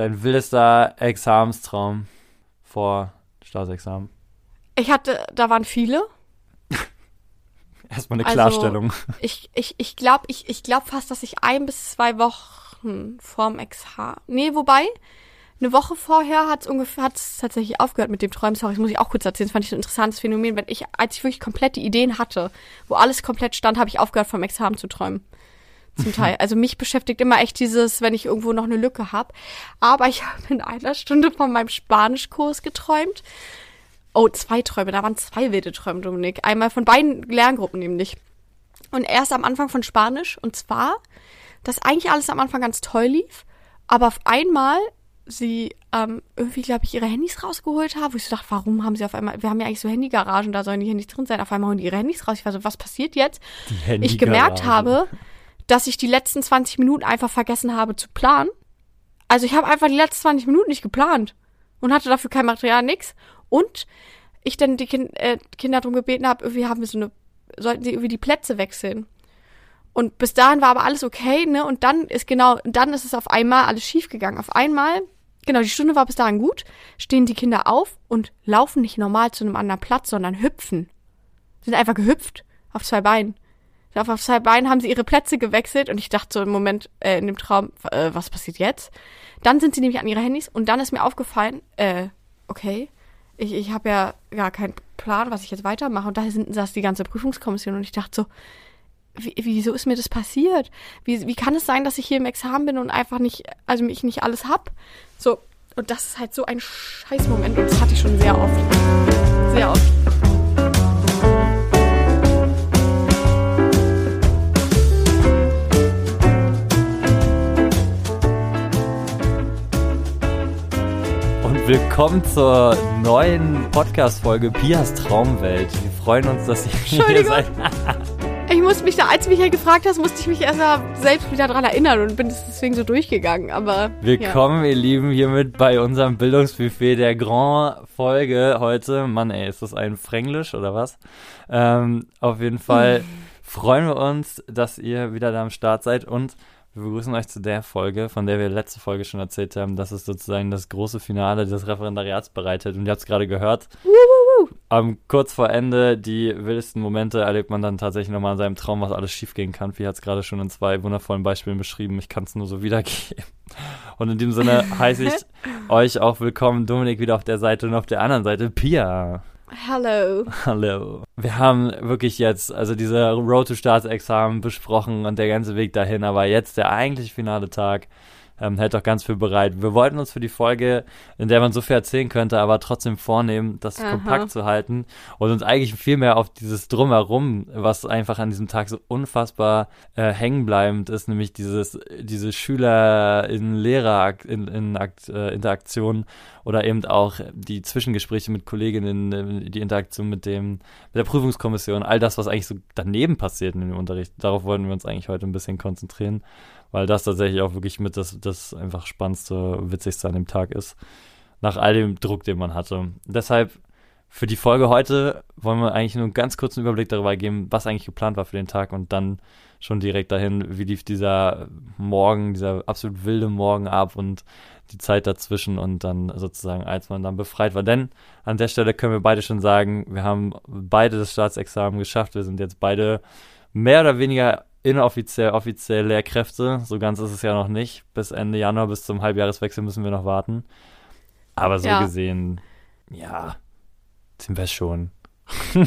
dein wildester Examenstraum vor Staatsexamen? Ich hatte, da waren viele. Erstmal eine Also, Klarstellung. Ich, ich, ich glaube ich, ich glaub fast, dass ich ein bis zwei Wochen vorm Examen. Nee, wobei, eine Woche vorher hat es ungefähr hat's tatsächlich aufgehört mit dem Träumen. Sorry, das muss ich auch kurz erzählen. Das fand ich ein interessantes Phänomen. Wenn ich, als ich wirklich komplette Ideen hatte, wo alles komplett stand, habe ich aufgehört, vom Examen zu träumen. Zum Teil. Also mich beschäftigt immer echt dieses, wenn ich irgendwo noch eine Lücke habe. Aber ich habe in einer Stunde von meinem Spanischkurs geträumt. Oh, zwei Träume. Da waren zwei wilde Träume, Dominik. Einmal von beiden Lerngruppen nämlich. Und erst am Anfang von Spanisch. Und zwar, dass eigentlich alles am Anfang ganz toll lief. Aber auf einmal sie ähm, irgendwie, glaube ich, ihre Handys rausgeholt haben, wo ich so dachte, warum haben sie auf einmal, wir haben ja eigentlich so Handygaragen, da sollen die Handys drin sein, auf einmal holen die ihre Handys raus. Ich war so, was passiert jetzt? Die ich gemerkt habe, dass ich die letzten 20 Minuten einfach vergessen habe zu planen. Also ich habe einfach die letzten 20 Minuten nicht geplant und hatte dafür kein Material, nix. Und ich dann die kind, äh, Kinder darum gebeten habe, irgendwie haben wir so eine, sollten sie irgendwie die Plätze wechseln. Und bis dahin war aber alles okay, ne? Und dann ist genau, dann ist es auf einmal alles schief gegangen. Auf einmal, genau, die Stunde war bis dahin gut, stehen die Kinder auf und laufen nicht normal zu einem anderen Platz, sondern hüpfen. Sind einfach gehüpft auf zwei Beinen. Auf, zwei Beinen haben sie ihre Plätze gewechselt und ich dachte so im Moment äh, in dem Traum, äh, was passiert jetzt? Dann sind sie nämlich an ihre Handys und dann ist mir aufgefallen, äh, okay, ich, ich habe ja gar keinen Plan, was ich jetzt weitermache. Und da sind, saß die ganze Prüfungskommission und ich dachte so, wie, wieso ist mir das passiert? Wie, wie kann es sein, dass ich hier im Examen bin und einfach nicht, also ich nicht alles hab? So, und das ist halt so ein Scheißmoment und das hatte ich schon sehr oft. Sehr oft. Willkommen zur neuen Podcast-Folge Pias Traumwelt. Wir freuen uns, dass ihr hier seid. Ich musste mich da, als du mich ja gefragt hast, musste ich mich erst mal selbst wieder dran erinnern und bin deswegen so durchgegangen. Aber Willkommen, ihr Lieben, hiermit bei unserem Bildungsbuffet der Grand-Folge heute. Mann, ey, ist das ein Fränglisch oder was? Ähm, auf jeden Fall freuen wir uns, dass ihr wieder da am Start seid und wir begrüßen euch zu der Folge, von der wir letzte Folge schon erzählt haben, dass es sozusagen das große Finale des Referendariats bereitet. Und ihr habt es gerade gehört. Am kurz vor Ende die wildesten Momente erlebt man dann tatsächlich nochmal in seinem Traum, was alles schiefgehen kann. Wie hat es gerade schon in zwei wundervollen Beispielen beschrieben. Ich kann es nur so wiedergeben. Und in dem Sinne heiße ich euch auch willkommen, Dominik, wieder auf der Seite und auf der anderen Seite Pia. Hello. Hallo. Wir haben wirklich jetzt, also diese Road to Staatsexamen besprochen und der ganze Weg dahin, aber jetzt der eigentlich finale Tag ähm, hält doch ganz viel bereit. Wir wollten uns für die Folge, in der man so viel erzählen könnte, aber trotzdem vornehmen, das Aha. kompakt zu halten und uns eigentlich viel mehr auf dieses Drumherum, was einfach an diesem Tag so unfassbar äh, hängenbleibend ist, nämlich dieses, diese Schüler in Lehrer in, in Akt, äh, Interaktion oder eben auch die Zwischengespräche mit Kolleginnen, äh, die Interaktion mit dem, mit der Prüfungskommission, all das, was eigentlich so daneben passiert in dem Unterricht. Darauf wollten wir uns eigentlich heute ein bisschen konzentrieren, weil das tatsächlich auch wirklich mit das, das einfach spannendste, witzigste an dem Tag ist. Nach all dem Druck, den man hatte. Deshalb für die Folge heute wollen wir eigentlich nur einen ganz kurzen Überblick darüber geben, was eigentlich geplant war für den Tag und dann schon direkt dahin, wie lief dieser Morgen, dieser absolut wilde Morgen ab und die Zeit dazwischen und dann sozusagen, als man dann befreit war. Denn an der Stelle können wir beide schon sagen, wir haben beide das Staatsexamen geschafft. Wir sind jetzt beide mehr oder weniger inoffiziell, offiziell Lehrkräfte. So ganz ist es ja noch nicht. Bis Ende Januar, bis zum Halbjahreswechsel müssen wir noch warten. Aber so Ja. gesehen, ja, sind wir schon.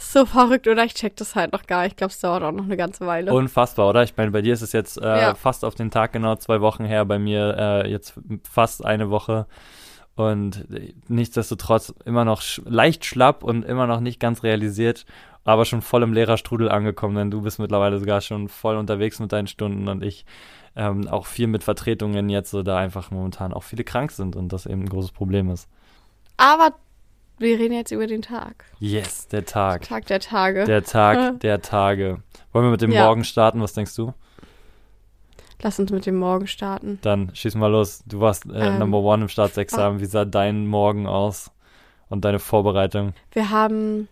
So verrückt, oder? Ich check das halt noch gar. Ich glaube, es dauert auch noch eine ganze Weile. Unfassbar, oder? Ich meine, bei dir ist es jetzt äh, Ja. fast auf den Tag genau zwei Wochen her, bei mir äh, jetzt fast eine Woche. Und nichtsdestotrotz immer noch sch leicht schlapp und immer noch nicht ganz realisiert, aber schon voll im Lehrerstrudel angekommen, denn du bist mittlerweile sogar schon voll unterwegs mit deinen Stunden und ich ähm, auch viel mit Vertretungen jetzt, so da einfach momentan auch viele krank sind und das eben ein großes Problem ist. Aber wir reden jetzt über den Tag. Yes, der Tag. Tag der Tage. Der Tag der Tage. Wollen wir mit dem Ja. Morgen starten? Was denkst du? Lass uns mit dem Morgen starten. Dann schieß mal los. Du warst äh, Ähm, Number One im Staatsexamen. Wie sah dein Morgen aus? Und deine Vorbereitung? Wir haben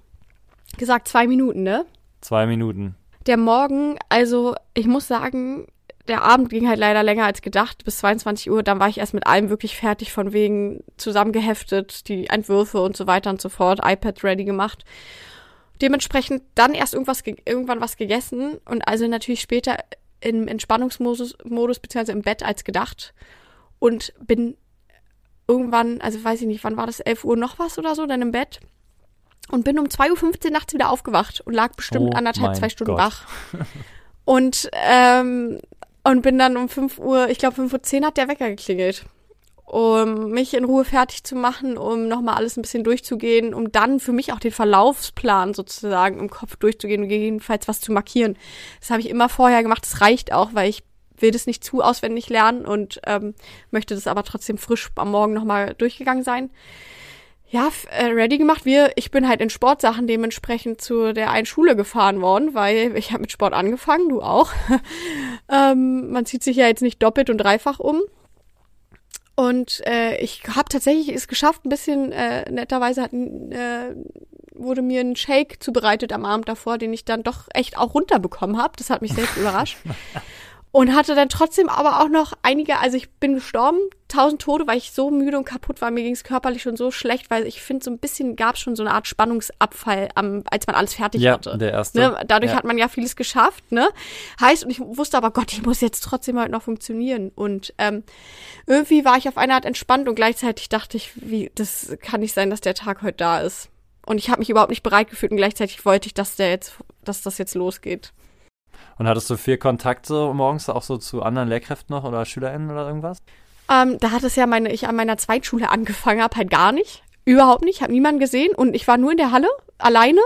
gesagt zwei Minuten, ne? Zwei Minuten. Der Morgen, also ich muss sagen, der Abend ging halt leider länger als gedacht, bis 22 Uhr. Dann war ich erst mit allem wirklich fertig, von wegen zusammengeheftet, die Entwürfe und so weiter und so fort, iPad ready gemacht. Dementsprechend dann erst irgendwas, irgendwann was gegessen und also natürlich später im Entspannungsmodus Modus, beziehungsweise im Bett als gedacht und bin irgendwann, also weiß ich nicht, wann war das, 11 Uhr noch was oder so, dann im Bett und bin um 2.15 Uhr nachts wieder aufgewacht und lag bestimmt Oh anderthalb, zwei Stunden Gott. wach. Und, ähm, und bin dann um 5 Uhr, ich glaube 5.10 Uhr hat der Wecker geklingelt, um mich in Ruhe fertig zu machen, um nochmal alles ein bisschen durchzugehen, um dann für mich auch den Verlaufsplan sozusagen im Kopf durchzugehen und gegebenenfalls was zu markieren. Das habe ich immer vorher gemacht, das reicht auch, weil ich will das nicht zu auswendig lernen und ähm, möchte das aber trotzdem frisch am Morgen nochmal durchgegangen sein. Ja, äh, ready gemacht. Wir, ich bin halt in Sportsachen dementsprechend zu der einen Schule gefahren worden, weil ich habe mit Sport angefangen, du auch. ähm, man zieht sich ja jetzt nicht doppelt und dreifach um. Und äh, ich habe tatsächlich es geschafft, ein bisschen äh, netterweise hat, äh, wurde mir ein Shake zubereitet am Abend davor, den ich dann doch echt auch runterbekommen habe. Das hat mich selbst überrascht. Und hatte dann trotzdem aber auch noch einige, also ich bin gestorben, tausend Tode, weil ich so müde und kaputt war. Mir ging es körperlich schon so schlecht, weil ich finde, so ein bisschen gab es schon so eine Art Spannungsabfall, am, als man alles fertig Ja, hatte. der erste. Ne? Dadurch Ja. hat man ja vieles geschafft, ne? Heißt, und ich wusste aber, Gott, ich muss jetzt trotzdem halt noch funktionieren. Und ähm, irgendwie war ich auf eine Art entspannt und gleichzeitig dachte ich, wie, das kann nicht sein, dass der Tag heute da ist. Und ich habe mich überhaupt nicht bereit gefühlt und gleichzeitig wollte ich, dass der jetzt, dass das jetzt losgeht. Und hattest du viel Kontakt morgens auch so zu anderen Lehrkräften noch oder SchülerInnen oder irgendwas? Ähm, da hat es ja meine, ich an meiner Zweitschule angefangen habe, halt gar nicht. Überhaupt nicht. Habe niemanden gesehen und ich war nur in der Halle, alleine.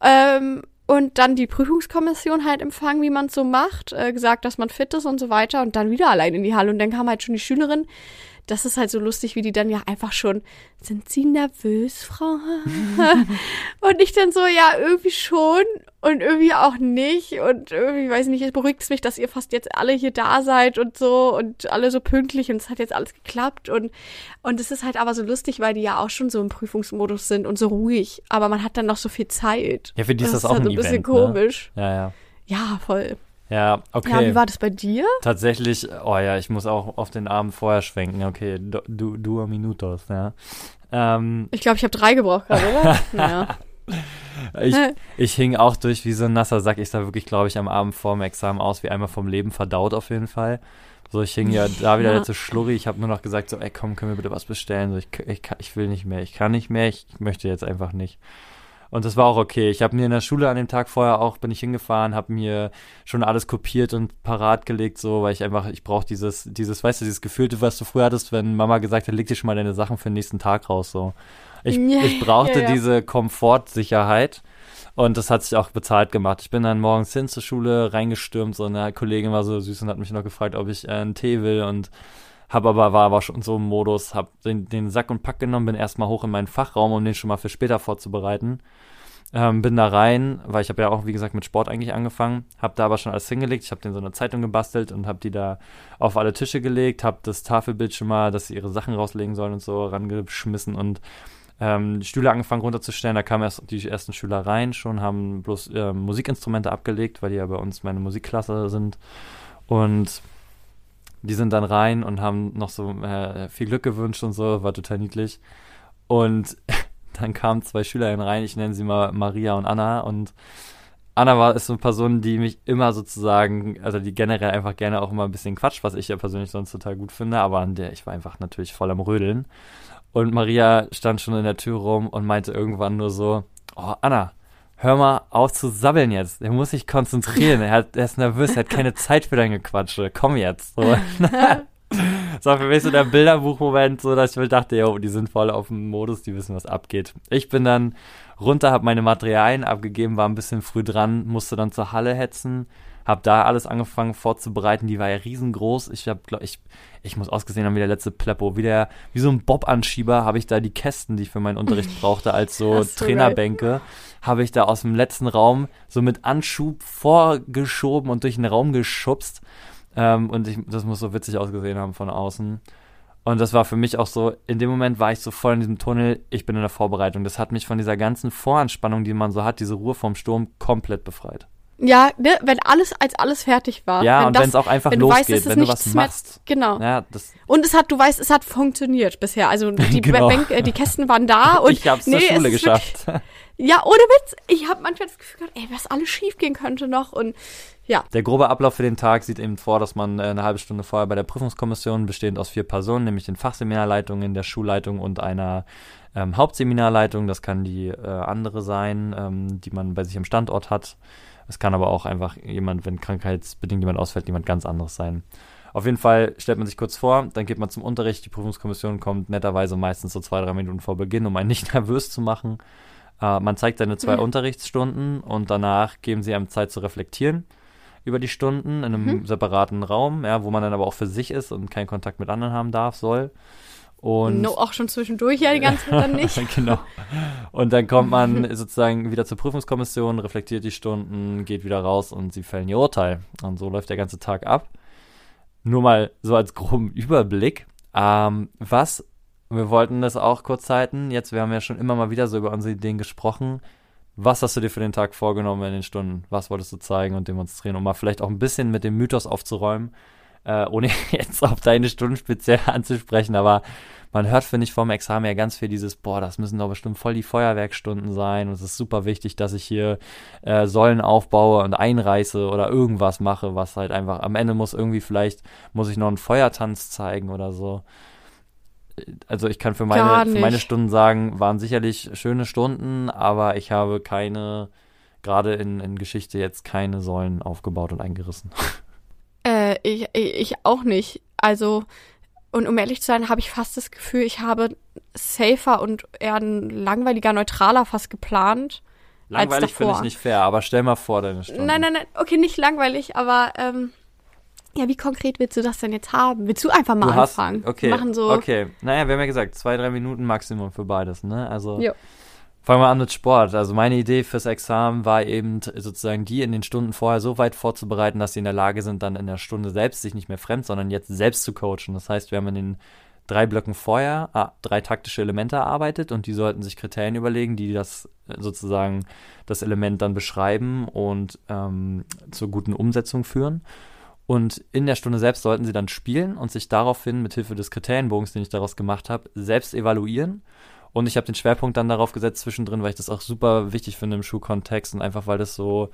Ähm, und dann die Prüfungskommission halt empfangen, wie man es so macht, äh, gesagt, dass man fit ist und so weiter und dann wieder allein in die Halle. Und dann kam halt schon die Schülerin. Das ist halt so lustig, wie die dann ja einfach schon, sind Sie nervös, Frau? und ich dann so, ja, irgendwie schon und irgendwie auch nicht. Und irgendwie, weiß nicht, es beruhigt es mich, dass ihr fast jetzt alle hier da seid und so und alle so pünktlich und es hat jetzt alles geklappt. Und, und es ist halt aber so lustig, weil die ja auch schon so im Prüfungsmodus sind und so ruhig. Aber man hat dann noch so viel Zeit. Ja, für die ist das, auch halt ein so ein bisschen Event, ne? komisch. Ja, ja. Ja, voll. Ja, okay. Ja, wie war das bei dir? Tatsächlich, oh ja, ich muss auch auf den Abend vorher schwenken. Okay, du, du, du minutos, ja. Ähm, Ich glaube, ich habe drei gebraucht gerade, oder? naja. ich, ich hing auch durch wie so ein nasser Sack. Ich sah wirklich, glaube ich, am Abend vor dem Examen aus wie einmal vom Leben verdaut auf jeden Fall. So, ich hing ja da wieder Ja. letzte Schlurri. Ich habe nur noch gesagt, so, ey, komm, können wir bitte was bestellen? So, ich, ich, ich will nicht mehr, ich kann nicht mehr, ich möchte jetzt einfach nicht. Und das war auch okay. Ich habe mir in der Schule an dem Tag vorher auch, bin ich hingefahren, habe mir schon alles kopiert und parat gelegt, so, weil ich einfach, ich brauche dieses, dieses, weißt du, dieses Gefühl, was du früher hattest, wenn Mama gesagt hat, leg dir schon mal deine Sachen für den nächsten Tag raus, so. Ich, Ja, ich brauchte ja, ja. diese Komfortsicherheit und das hat sich auch bezahlt gemacht. Ich bin dann morgens hin zur Schule reingestürmt, so eine Kollegin war so süß und hat mich noch gefragt, ob ich äh, einen Tee will und hab aber, war aber schon so im Modus, hab den, den Sack und Pack genommen, bin erstmal hoch in meinen Fachraum, um den schon mal für später vorzubereiten. Ähm, bin da rein, weil ich habe ja auch, wie gesagt, mit Sport eigentlich angefangen, habe da aber schon alles hingelegt. Ich habe den so eine Zeitung gebastelt und habe die da auf alle Tische gelegt, habe das Tafelbild schon mal, dass sie ihre Sachen rauslegen sollen und so, rangeschmissen und ähm, die Stühle angefangen runterzustellen. Da kamen erst die ersten Schüler rein schon, haben bloß ähm, Musikinstrumente abgelegt, weil die ja bei uns meine Musikklasse sind. Und die sind dann rein und haben noch so äh, viel Glück gewünscht und so, war total niedlich. Und dann kamen zwei Schülerinnen rein, ich nenne sie mal Maria und Anna und Anna war ist so eine Person, die mich immer sozusagen, also die generell einfach gerne auch immer ein bisschen quatscht, was ich ja persönlich sonst total gut finde, aber an der ich war einfach natürlich voll am Rödeln. Und Maria stand schon in der Tür rum und meinte irgendwann nur so, oh Anna, hör mal auf zu sabbeln jetzt. Er muss sich konzentrieren. Er, hat, er ist nervös, er hat keine Zeit für dein Gequatsche. Komm jetzt. So. Das war für mich so der Bilderbuchmoment, so dass ich mir dachte, jo, die sind voll auf dem Modus, die wissen, was abgeht. Ich bin dann runter, habe meine Materialien abgegeben, war ein bisschen früh dran, musste dann zur Halle hetzen, habe da alles angefangen vorzubereiten. Die war ja riesengroß. Ich habe, ich, ich muss ausgesehen haben wie der letzte Pleppo, wie der, wie so ein Bob-Anschieber, habe ich da die Kästen, die ich für meinen Unterricht brauchte, als so Trainerbänke, habe ich da aus dem letzten Raum so mit Anschub vorgeschoben und durch den Raum geschubst. Ähm, und ich, das muss so witzig ausgesehen haben von außen. Und das war für mich auch so, in dem Moment war ich so voll in diesem Tunnel, ich bin in der Vorbereitung. Das hat mich von dieser ganzen Voranspannung, die man so hat, diese Ruhe vom Sturm, komplett befreit. Ja, ne, wenn alles, als alles fertig war. Ja, wenn und wenn es auch einfach wenn weißt, losgeht, ist wenn du was nichts mehr- machst. Genau. Ja, das, Und es hat, du weißt, es hat funktioniert bisher. Also die, Genau. Bänk, äh, die Kästen waren da und ich hab's nee, zur Schule geschafft. Wirklich, ja, ohne Witz. Ich habe manchmal das Gefühl gehabt, ey, was alles schief gehen könnte noch und ja. Der grobe Ablauf für den Tag sieht eben vor, dass man äh, eine halbe Stunde vorher bei der Prüfungskommission, bestehend aus vier Personen, nämlich den Fachseminarleitungen, der Schulleitung und einer ähm, Hauptseminarleitung, das kann die äh, andere sein, ähm, die man bei sich am Standort hat. Es kann aber auch einfach jemand, wenn krankheitsbedingt jemand ausfällt, jemand ganz anderes sein. Auf jeden Fall stellt man sich kurz vor, dann geht man zum Unterricht, die Prüfungskommission kommt netterweise meistens so zwei, drei Minuten vor Beginn, um einen nicht nervös zu machen. Äh, man zeigt seine zwei Mhm. Unterrichtsstunden und danach geben sie einem Zeit zu reflektieren über die Stunden in einem Mhm. separaten Raum, ja, wo man dann aber auch für sich ist und keinen Kontakt mit anderen haben darf, soll. Und no, auch schon zwischendurch ja die ganze Zeit dann nicht. genau. Und dann kommt man sozusagen wieder zur Prüfungskommission, reflektiert die Stunden, geht wieder raus und sie fällen ihr Urteil. Und so läuft der ganze Tag ab. Nur mal so als groben Überblick. Ähm, was, wir wollten das auch kurz halten. Jetzt, wir haben ja schon immer mal wieder so über unsere Ideen gesprochen. Was hast du dir für den Tag vorgenommen in den Stunden? Was wolltest du zeigen und demonstrieren? Um mal vielleicht auch ein bisschen mit dem Mythos aufzuräumen, äh, ohne jetzt auf deine Stunden speziell anzusprechen, aber man hört, finde ich, vorm Examen ja ganz viel dieses, boah, das müssen doch bestimmt voll die Feuerwerkstunden sein und es ist super wichtig, dass ich hier äh, Säulen aufbaue und einreiße oder irgendwas mache, was halt einfach, am Ende muss irgendwie vielleicht, muss ich noch einen Feuertanz zeigen oder so. Also ich kann für meine, für meine Stunden sagen, waren sicherlich schöne Stunden, aber ich habe keine, gerade in, in Geschichte jetzt keine Säulen aufgebaut und eingerissen. Äh, ich, ich auch nicht. Also, und um ehrlich zu sein, habe ich fast das Gefühl, ich habe safer und eher ein langweiliger, neutraler fast geplant. Langweilig finde ich nicht fair, aber stell mal vor deine Stunden. Nein, nein, nein, okay, nicht langweilig, aber ähm, ja, wie konkret willst du das denn jetzt haben? Willst du einfach mal du hast, anfangen? okay, Wir machen so. okay. Naja, wir haben ja gesagt, zwei, drei Minuten Maximum für beides, ne? Also Jo. fangen wir an mit Sport. Also meine Idee fürs Examen war eben sozusagen die in den Stunden vorher so weit vorzubereiten, dass sie in der Lage sind, dann in der Stunde selbst sich nicht mehr fremd, sondern jetzt selbst zu coachen. Das heißt, wir haben in den drei Blöcken vorher ah, drei taktische Elemente erarbeitet und die sollten sich Kriterien überlegen, die das sozusagen das Element dann beschreiben und ähm, zur guten Umsetzung führen. Und in der Stunde selbst sollten sie dann spielen und sich daraufhin mit Hilfe des Kriterienbogens, den ich daraus gemacht habe, selbst evaluieren. Und ich habe den Schwerpunkt dann darauf gesetzt zwischendrin, weil ich das auch super wichtig finde im Schulkontext und einfach weil das so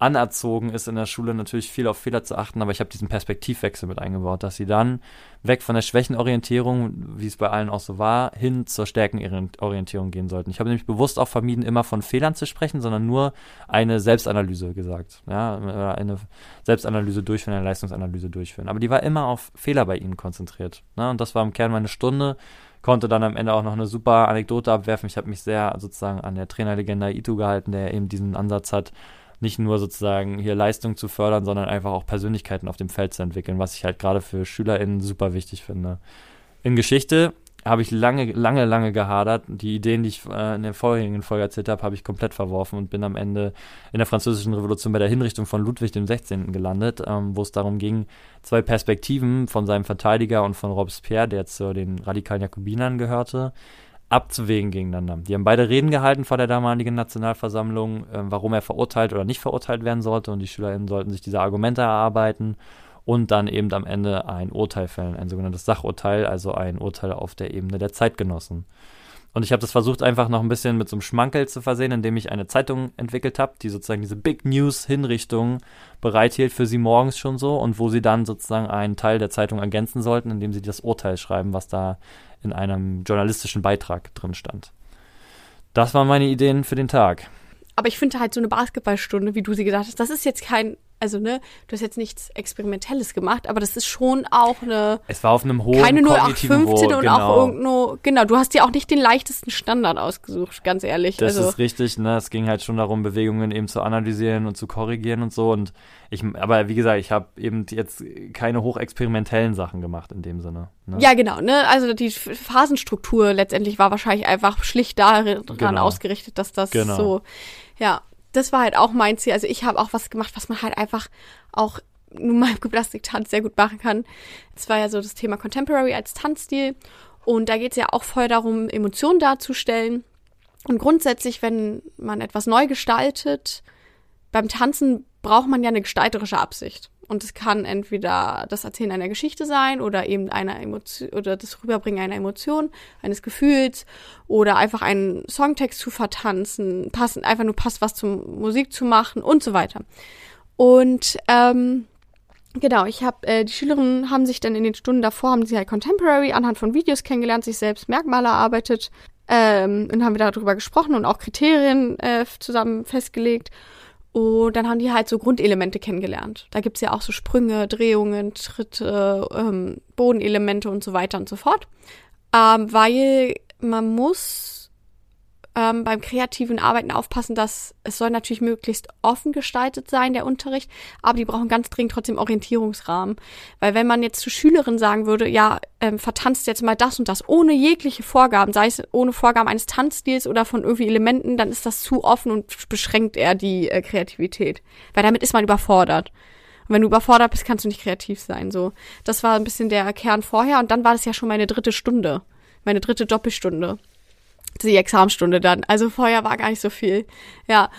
anerzogen ist in der Schule natürlich viel auf Fehler zu achten, aber ich habe diesen Perspektivwechsel mit eingebaut, dass sie dann weg von der Schwächenorientierung, wie es bei allen auch so war, hin zur Stärkenorientierung gehen sollten. Ich habe nämlich bewusst auch vermieden, immer von Fehlern zu sprechen, sondern nur eine Selbstanalyse gesagt. Ja, oder eine Selbstanalyse durchführen, eine Leistungsanalyse durchführen. Aber die war immer auf Fehler bei ihnen konzentriert. Ne? Und das war im Kern meine Stunde. Konnte dann am Ende auch noch eine super Anekdote abwerfen. Ich habe mich sehr sozusagen an der Trainerlegende Itu gehalten, der eben diesen Ansatz hat, nicht nur sozusagen hier Leistung zu fördern, sondern einfach auch Persönlichkeiten auf dem Feld zu entwickeln, was ich halt gerade für SchülerInnen super wichtig finde. In Geschichte habe ich lange, lange, lange gehadert. Die Ideen, die ich äh, in der vorherigen Folge erzählt habe, habe ich komplett verworfen und bin am Ende in der Französischen Revolution bei der Hinrichtung von Ludwig dem 16. gelandet, ähm, wo es darum ging, zwei Perspektiven von seinem Verteidiger und von Robespierre, der zu den radikalen Jakobinern gehörte, abzuwägen gegeneinander. Die haben beide Reden gehalten vor der damaligen Nationalversammlung, äh, warum er verurteilt oder nicht verurteilt werden sollte und die SchülerInnen sollten sich diese Argumente erarbeiten und dann eben am Ende ein Urteil fällen, ein sogenanntes Sachurteil, also ein Urteil auf der Ebene der Zeitgenossen. Und ich habe das versucht, einfach noch ein bisschen mit so einem Schmankel zu versehen, indem ich eine Zeitung entwickelt habe, die sozusagen diese Big News-Hinrichtung bereithielt für sie morgens schon so und wo sie dann sozusagen einen Teil der Zeitung ergänzen sollten, indem sie das Urteil schreiben, was da in einem journalistischen Beitrag drin stand. Das waren meine Ideen für den Tag. Aber ich finde halt so eine Basketballstunde, wie du sie gesagt hast, das ist jetzt kein, also ne, du hast jetzt nichts Experimentelles gemacht, aber das ist schon auch eine, Es war auf einem hohen keine kognitiven 0815 Niveau, und genau. auch irgendwo, genau, du hast dir auch nicht den leichtesten Standard ausgesucht, ganz ehrlich. Das also, ist richtig, ne? Es ging halt schon darum, Bewegungen eben zu analysieren und zu korrigieren und so. Und ich, aber wie gesagt, ich habe eben jetzt keine hochexperimentellen Sachen gemacht in dem Sinne. Ne? ja, genau, ne, also die Phasenstruktur letztendlich war wahrscheinlich einfach schlicht daran Genau. ausgerichtet, dass das Genau. so, ja, das war halt auch mein Ziel. Also ich habe auch was gemacht, was man halt einfach auch nun mal im Gymnastiktanz sehr gut machen kann. Es war ja so das Thema Contemporary als Tanzstil. Und da geht es ja auch voll darum, Emotionen darzustellen. Und grundsätzlich, wenn man etwas neu gestaltet, beim Tanzen braucht man ja eine gestalterische Absicht. Und es kann entweder das Erzählen einer Geschichte sein oder eben einer Emotion oder das Rüberbringen einer Emotion, eines Gefühls oder einfach einen Songtext zu vertanzen, passend, einfach nur passt was zum Musik zu machen und so weiter. Und ähm, Genau, ich habe äh, die Schülerinnen haben sich dann in den Stunden davor haben sie halt Contemporary anhand von Videos kennengelernt, sich selbst Merkmale erarbeitet ähm, und haben wir darüber gesprochen und auch Kriterien äh, zusammen festgelegt. Und dann haben die halt so Grundelemente kennengelernt. Da gibt's ja auch so Sprünge, Drehungen, Tritte, ähm, Bodenelemente und so weiter und so fort. Ähm, weil man muss ähm, beim kreativen Arbeiten aufpassen, dass es soll natürlich möglichst offen gestaltet sein, der Unterricht, aber die brauchen ganz dringend trotzdem Orientierungsrahmen. Weil wenn man jetzt zu Schülerinnen sagen würde, ja, ähm, vertanzt jetzt mal das und das, ohne jegliche Vorgaben, sei es ohne Vorgaben eines Tanzstils oder von irgendwie Elementen, dann ist das zu offen und beschränkt eher die äh, Kreativität. Weil damit ist man überfordert. Und wenn du überfordert bist, kannst du nicht kreativ sein. So, das war ein bisschen der Kern vorher und dann war das ja schon meine dritte Stunde, meine dritte Doppelstunde die Examenstunde dann. Also vorher war gar nicht so viel. Ja.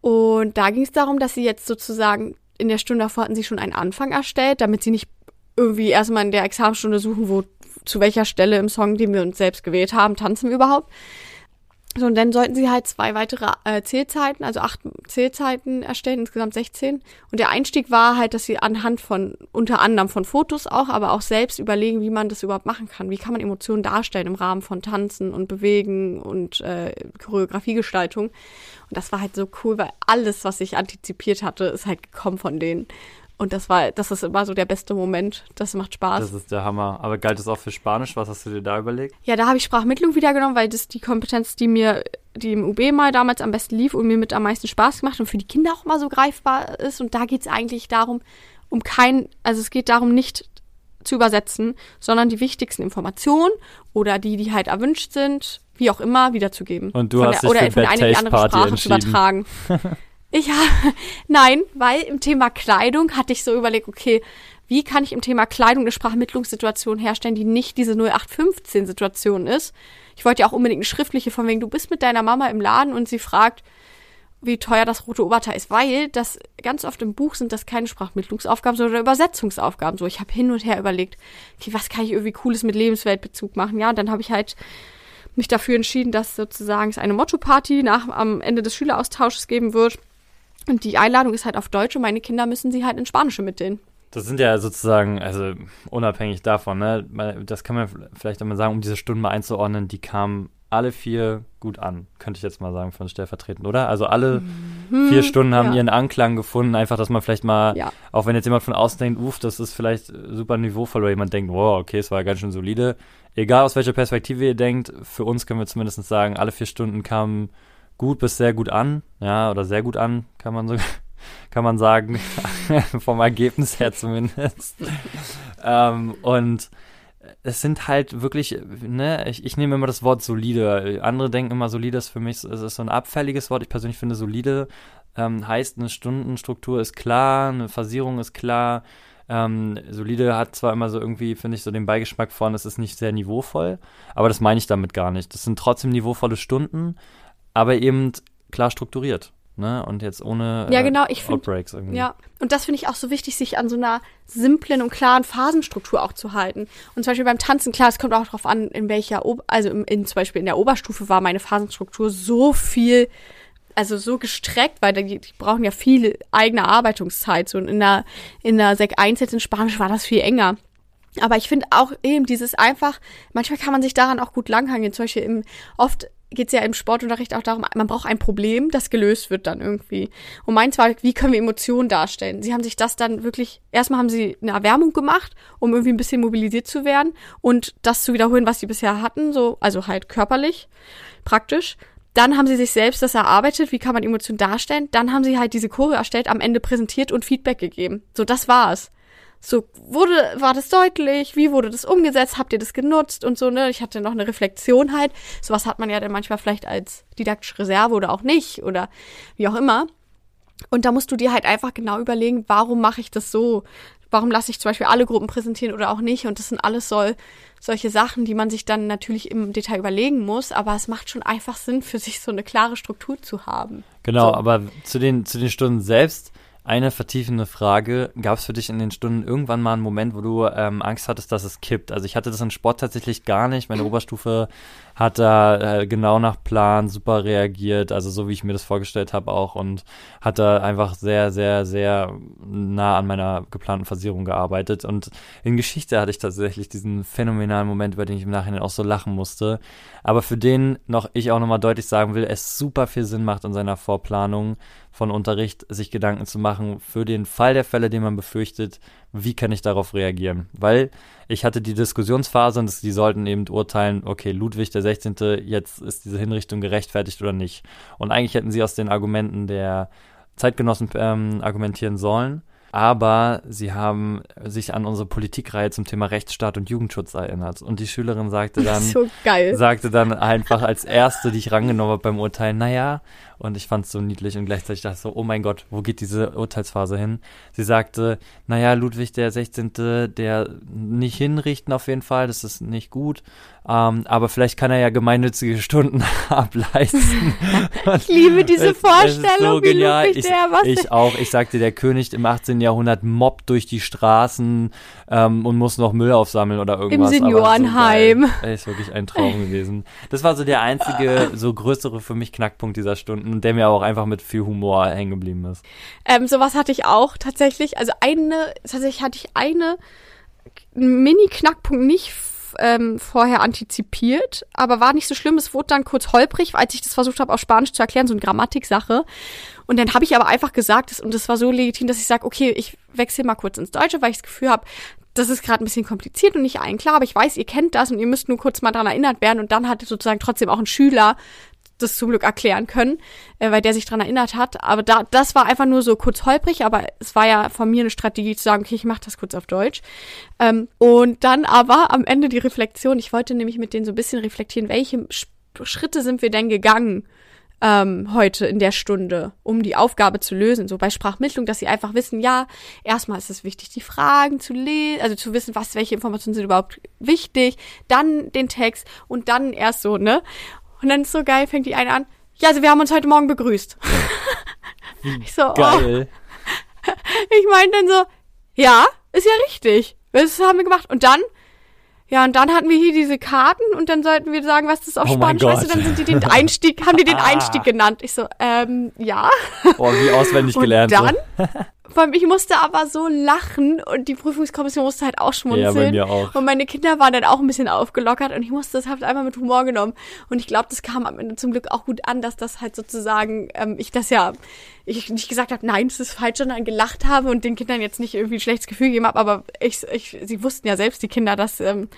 Und da ging es darum, dass sie jetzt sozusagen in der Stunde davor hatten sie schon einen Anfang erstellt, damit sie nicht irgendwie erstmal in der Examenstunde suchen, wo zu welcher Stelle im Song, den wir uns selbst gewählt haben, tanzen wir überhaupt, so, und dann sollten sie halt zwei weitere äh, Zählzeiten, also acht Zählzeiten erstellen, insgesamt 16. Und der Einstieg war halt, dass sie anhand von, unter anderem von Fotos auch, aber auch selbst überlegen, wie man das überhaupt machen kann. Wie kann man Emotionen darstellen im Rahmen von Tanzen und Bewegen und äh, Choreografiegestaltung. Und das war halt so cool, weil alles, was ich antizipiert hatte, ist halt gekommen von denen. Und das war, das ist immer so der beste Moment. Das macht Spaß. Das ist der Hammer. Aber galt es auch für Spanisch? Was hast du dir da überlegt? Ja, da habe ich Sprachmittlung wieder genommen, weil das die Kompetenz, die mir, die im UB mal damals am besten lief und mir mit am meisten Spaß gemacht und für die Kinder auch mal so greifbar ist. Und da geht es eigentlich darum, um kein, also es geht darum, nicht zu übersetzen, sondern die wichtigsten Informationen oder die, die halt erwünscht sind, wie auch immer, wiederzugeben. Und du von hast der, dich oder für von Bad einer die andere Party Sprache zu übertragen. Ich habe, nein, weil im Thema Kleidung hatte ich so überlegt, okay, wie kann ich im Thema Kleidung eine Sprachmittlungssituation herstellen, die nicht diese 0815-Situation ist. Ich wollte ja auch unbedingt eine schriftliche, von wegen, du bist mit deiner Mama im Laden und sie fragt, wie teuer das rote Oberteil ist, weil das ganz oft im Buch sind das keine Sprachmittlungsaufgaben, sondern Übersetzungsaufgaben. So, ich habe hin und her überlegt, okay, was kann ich irgendwie Cooles mit Lebensweltbezug machen? Ja, und dann habe ich halt mich dafür entschieden, dass sozusagen es eine Motto-Party nach am Ende des Schüleraustausches geben wird. Und die Einladung ist halt auf Deutsch und meine Kinder müssen sie halt in Spanische mitteln. Das sind ja sozusagen, also unabhängig davon, ne, das kann man vielleicht einmal sagen, um diese Stunden mal einzuordnen, die kamen alle vier gut an, könnte ich jetzt mal sagen, von stellvertretend, oder? Also alle vier Stunden haben Mhm. ja. ihren Anklang gefunden, einfach, dass man vielleicht mal, Ja. auch wenn jetzt jemand von außen denkt, uff, das ist vielleicht super niveauvoll, oder jemand denkt, wow, okay, es war ganz schön solide. Egal aus welcher Perspektive ihr denkt, für uns können wir zumindest sagen, alle vier Stunden kamen gut bis sehr gut an, ja, oder sehr gut an, kann man so, kann man sagen, vom Ergebnis her zumindest. ähm, und es sind halt wirklich, ne, ich, ich nehme immer das Wort solide. Andere denken immer, solide ist für mich, es ist so ein abfälliges Wort. Ich persönlich finde, solide ähm, heißt, eine Stundenstruktur ist klar, eine Phasierung ist klar. Ähm, solide hat zwar immer so irgendwie, finde ich, so den Beigeschmack von, es ist nicht sehr niveauvoll, aber das meine ich damit gar nicht. Das sind trotzdem niveauvolle Stunden, aber eben klar strukturiert. Ne? Und jetzt ohne Ja, äh, genau, ich find- Outbreaks irgendwie. Ja, und das finde ich auch so wichtig, sich an so einer simplen und klaren Phasenstruktur auch zu halten. Und zum Beispiel beim Tanzen, klar, es kommt auch darauf an, in welcher, Ob also im, in, zum Beispiel in der Oberstufe war meine Phasenstruktur so viel, also so gestreckt, weil die, die brauchen ja viel eigene Arbeitungszeit. So und in der, in der Sek 1 jetzt in Spanisch war das viel enger. Aber ich finde auch eben dieses einfach, manchmal kann man sich daran auch gut langhangeln. Zum Beispiel im, oft geht es ja im Sportunterricht auch darum, man braucht ein Problem, das gelöst wird dann irgendwie. Und meins war, wie können wir Emotionen darstellen? Sie haben sich das dann wirklich, erstmal haben sie eine Erwärmung gemacht, um irgendwie ein bisschen mobilisiert zu werden und das zu wiederholen, was sie bisher hatten, so, also halt körperlich, praktisch. Dann haben sie sich selbst das erarbeitet, wie kann man Emotionen darstellen. Dann haben sie halt diese Choreo erstellt, am Ende präsentiert und Feedback gegeben. So, das war's. So, wurde, war das deutlich? Wie wurde das umgesetzt? Habt ihr das genutzt? Und so, ne? Ich hatte noch eine Reflexion halt. Sowas hat man ja dann manchmal vielleicht als didaktische Reserve oder auch nicht oder wie auch immer. Und da musst du dir halt einfach genau überlegen, warum mache ich das so? Warum lasse ich zum Beispiel alle Gruppen präsentieren oder auch nicht? Und das sind alles soll, solche Sachen, die man sich dann natürlich im Detail überlegen muss, aber es macht schon einfach Sinn, für sich so eine klare Struktur zu haben. Genau, So. aber zu den, zu den Stunden selbst, Eine vertiefende Frage. Gab es für dich in den Stunden irgendwann mal einen Moment, wo du ähm, Angst hattest, dass es kippt? Also ich hatte das in Sport tatsächlich gar nicht. Meine Oberstufe hat da äh, genau nach Plan super reagiert, also so wie ich mir das vorgestellt habe auch und hat da einfach sehr, sehr, sehr nah an meiner geplanten Versierung gearbeitet. Und in Geschichte hatte ich tatsächlich diesen phänomenalen Moment, über den ich im Nachhinein auch so lachen musste. Aber für den noch ich auch nochmal deutlich sagen will, es super viel Sinn macht in seiner Vorplanung von Unterricht, sich Gedanken zu machen für den Fall der Fälle, den man befürchtet, wie kann ich darauf reagieren? Weil ich hatte die Diskussionsphase und die sollten eben urteilen, okay, Ludwig der 16. jetzt ist diese Hinrichtung gerechtfertigt oder nicht. Und eigentlich hätten sie aus den Argumenten der Zeitgenossen ähm, argumentieren sollen aber sie haben sich an unsere Politikreihe zum Thema Rechtsstaat und Jugendschutz erinnert. Und die Schülerin sagte dann, so sagte dann einfach als erste, die ich rangenommen habe beim Urteil, naja, und ich fand es so niedlich und gleichzeitig dachte ich so, oh mein Gott, wo geht diese Urteilsphase hin? Sie sagte, naja, Ludwig der 16., der nicht hinrichten auf jeden Fall, das ist nicht gut, ähm, aber vielleicht kann er ja gemeinnützige Stunden ableisten. ich liebe diese es, Vorstellung, es so genial. Ich, der, was ich auch, ich sagte, der König im 18. Jahrhundert mobbt durch die Straßen ähm, und muss noch Müll aufsammeln oder irgendwas. Im Seniorenheim. So ist wirklich ein Traum gewesen. Das war so der einzige, so größere für mich Knackpunkt dieser Stunden, der mir auch einfach mit viel Humor hängen geblieben ist. Ähm, sowas hatte ich auch tatsächlich. Also eine, tatsächlich hatte ich eine Mini-Knackpunkt nicht ähm, vorher antizipiert, aber war nicht so schlimm. Es wurde dann kurz holprig, als ich das versucht habe, auf Spanisch zu erklären, so eine Grammatiksache. Und dann habe ich aber einfach gesagt, und das war so legitim, dass ich sage, okay, ich wechsle mal kurz ins Deutsche, weil ich das Gefühl habe, das ist gerade ein bisschen kompliziert und nicht allen klar, aber ich weiß, ihr kennt das und ihr müsst nur kurz mal daran erinnert werden. Und dann hat sozusagen trotzdem auch ein Schüler das zum Glück erklären können, äh, weil der sich dran erinnert hat. Aber da, das war einfach nur so kurz holprig, aber es war ja von mir eine Strategie zu sagen, okay, ich mache das kurz auf Deutsch. Ähm, und dann aber am Ende die Reflexion. Ich wollte nämlich mit denen so ein bisschen reflektieren, welche Schritte sind wir denn gegangen ähm, heute in der Stunde, um die Aufgabe zu lösen. So bei Sprachmittlung, dass sie einfach wissen, ja, erstmal ist es wichtig, die Fragen zu lesen, also zu wissen, was, welche Informationen sind überhaupt wichtig, dann den Text und dann erst so, ne? Und dann ist so geil, fängt die eine an. Ja, also wir haben uns heute Morgen begrüßt. ich so, geil. Oh. Ich meine dann so, ja, ist ja richtig. Das haben wir gemacht. Und dann, ja, und dann hatten wir hier diese Karten und dann sollten wir sagen, was das auf oh Spanisch heißt. Und dann sind die den Einstieg, haben die den Einstieg genannt. Ich so, ähm, ja. Boah, wie auswendig gelernt. Und dann Allem, ich musste aber so lachen und die Prüfungskommission musste halt auch schmunzeln. Ja, bei mir auch. Und meine Kinder waren dann auch ein bisschen aufgelockert und ich musste das halt einfach mit Humor genommen. Und ich glaube, das kam am Ende zum Glück auch gut an, dass das halt sozusagen, ähm, ich das ja, ich nicht gesagt habe, nein, das ist falsch, sondern gelacht habe und den Kindern jetzt nicht irgendwie ein schlechtes Gefühl gegeben habe, aber ich, ich, sie wussten ja selbst, die Kinder, dass, ähm,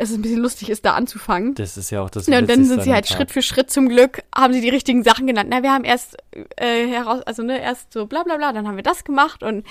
es ein bisschen lustig ist, da anzufangen. Das ist ja auch das ja, Und dann sind sie halt Schritt für Schritt zum Glück, haben sie die richtigen Sachen genannt. Na, wir haben erst äh, heraus, also ne, erst so bla bla bla, dann haben wir das gemacht und,